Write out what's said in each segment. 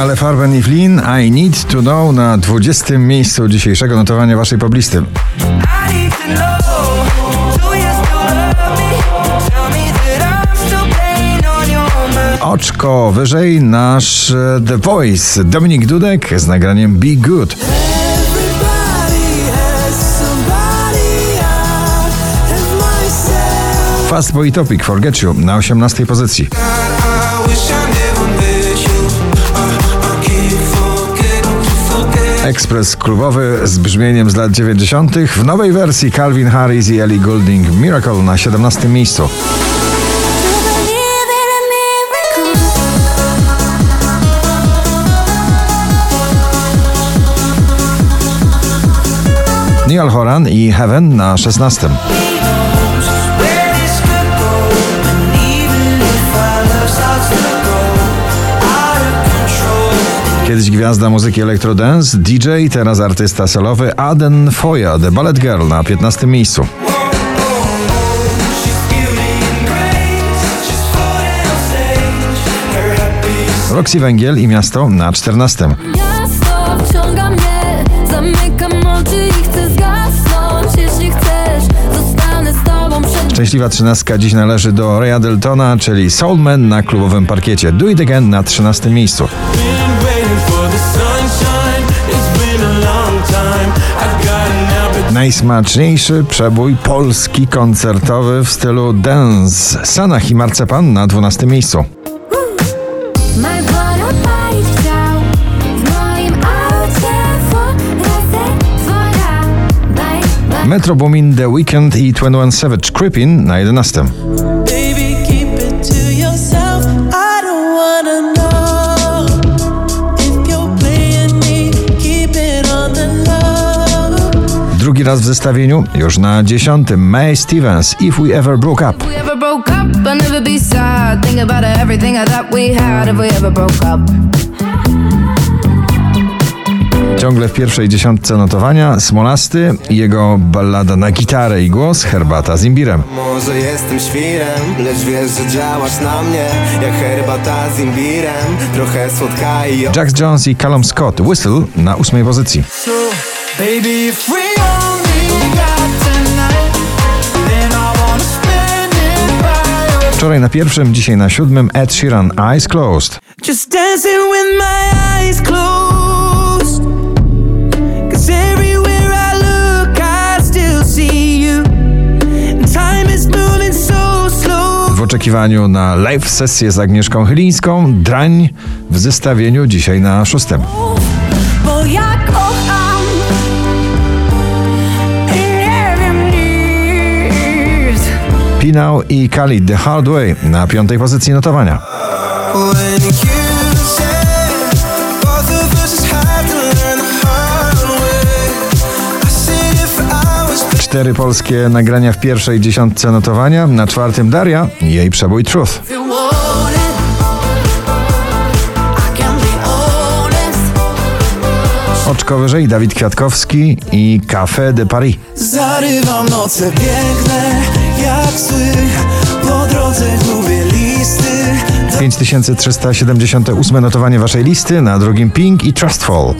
Ale Farben i Flynn, I Need to Know na 20. miejscu dzisiejszego notowania waszej poblisty. Oczko wyżej nasz e, The Voice Dominik Dudek z nagraniem Be Good. Fast Boy Topic Forget You na 18 pozycji. Ekspres klubowy z brzmieniem z lat 90. w nowej wersji Calvin Harris i Ellie Goulding Miracle na 17 miejscu. Neil Horan i Heaven na 16. Kiedyś gwiazda muzyki elektrodance, DJ, teraz artysta solowy Aden Foya, The Ballet Girl na 15 miejscu. Roxy Węgiel i Miasto na 14. Miasto wciąga mnie, zamykam oczy i chcę zgasnąć Jeśli chcesz, zostanę z tobą przed Szczęśliwa trzynastka dziś należy do Raya Deltona, czyli Soulman na klubowym parkiecie. Do It Again na 13 miejscu. Najsmaczniejszy przebój polski koncertowy w stylu dance. Sanach i Marcepan na 12 miejscu. Metro Boomin, The Weekend i 21 Savage Creepin na 11. raz w zestawieniu, już na 10. Mae Stevens, If We Ever Broke Up. Ciągle w pierwszej dziesiątce notowania Smolasty i jego ballada na gitarę i głos Herbata z imbirem. Może jestem świrem, lecz wiesz, że działasz na mnie Jak herbata z imbirem Trochę słodka i Jax Jones i Callum Scott, Whistle na ósmej pozycji. Baby, Wczoraj na pierwszym, dzisiaj na siódmym Ed Sheeran, Eyes Closed. Just dancing with my eyes closed. Cause everywhere I look, I still see you. Time is moving so slow. W oczekiwaniu na live sesję z Agnieszką Chylińską, Drań w zestawieniu dzisiaj na szóstym. Bo ja kocham Pinał i Khalid The Hard Way na piątej pozycji notowania. Cztery polskie nagrania w pierwszej dziesiątce notowania, na czwartym Daria i jej przebój Truth. Oczko wyżej Dawid Kwiatkowski i Café de Paris. Zarywam noce piękne, jak sły. Po drodze gubię listy. 5378 notowanie waszej listy, na drugim Pink i Trustful.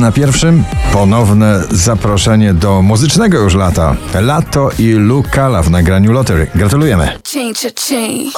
Na pierwszym ponowne zaproszenie do muzycznego już lata. Lato i Lukala w nagraniu Lottery. Gratulujemy. Change a chain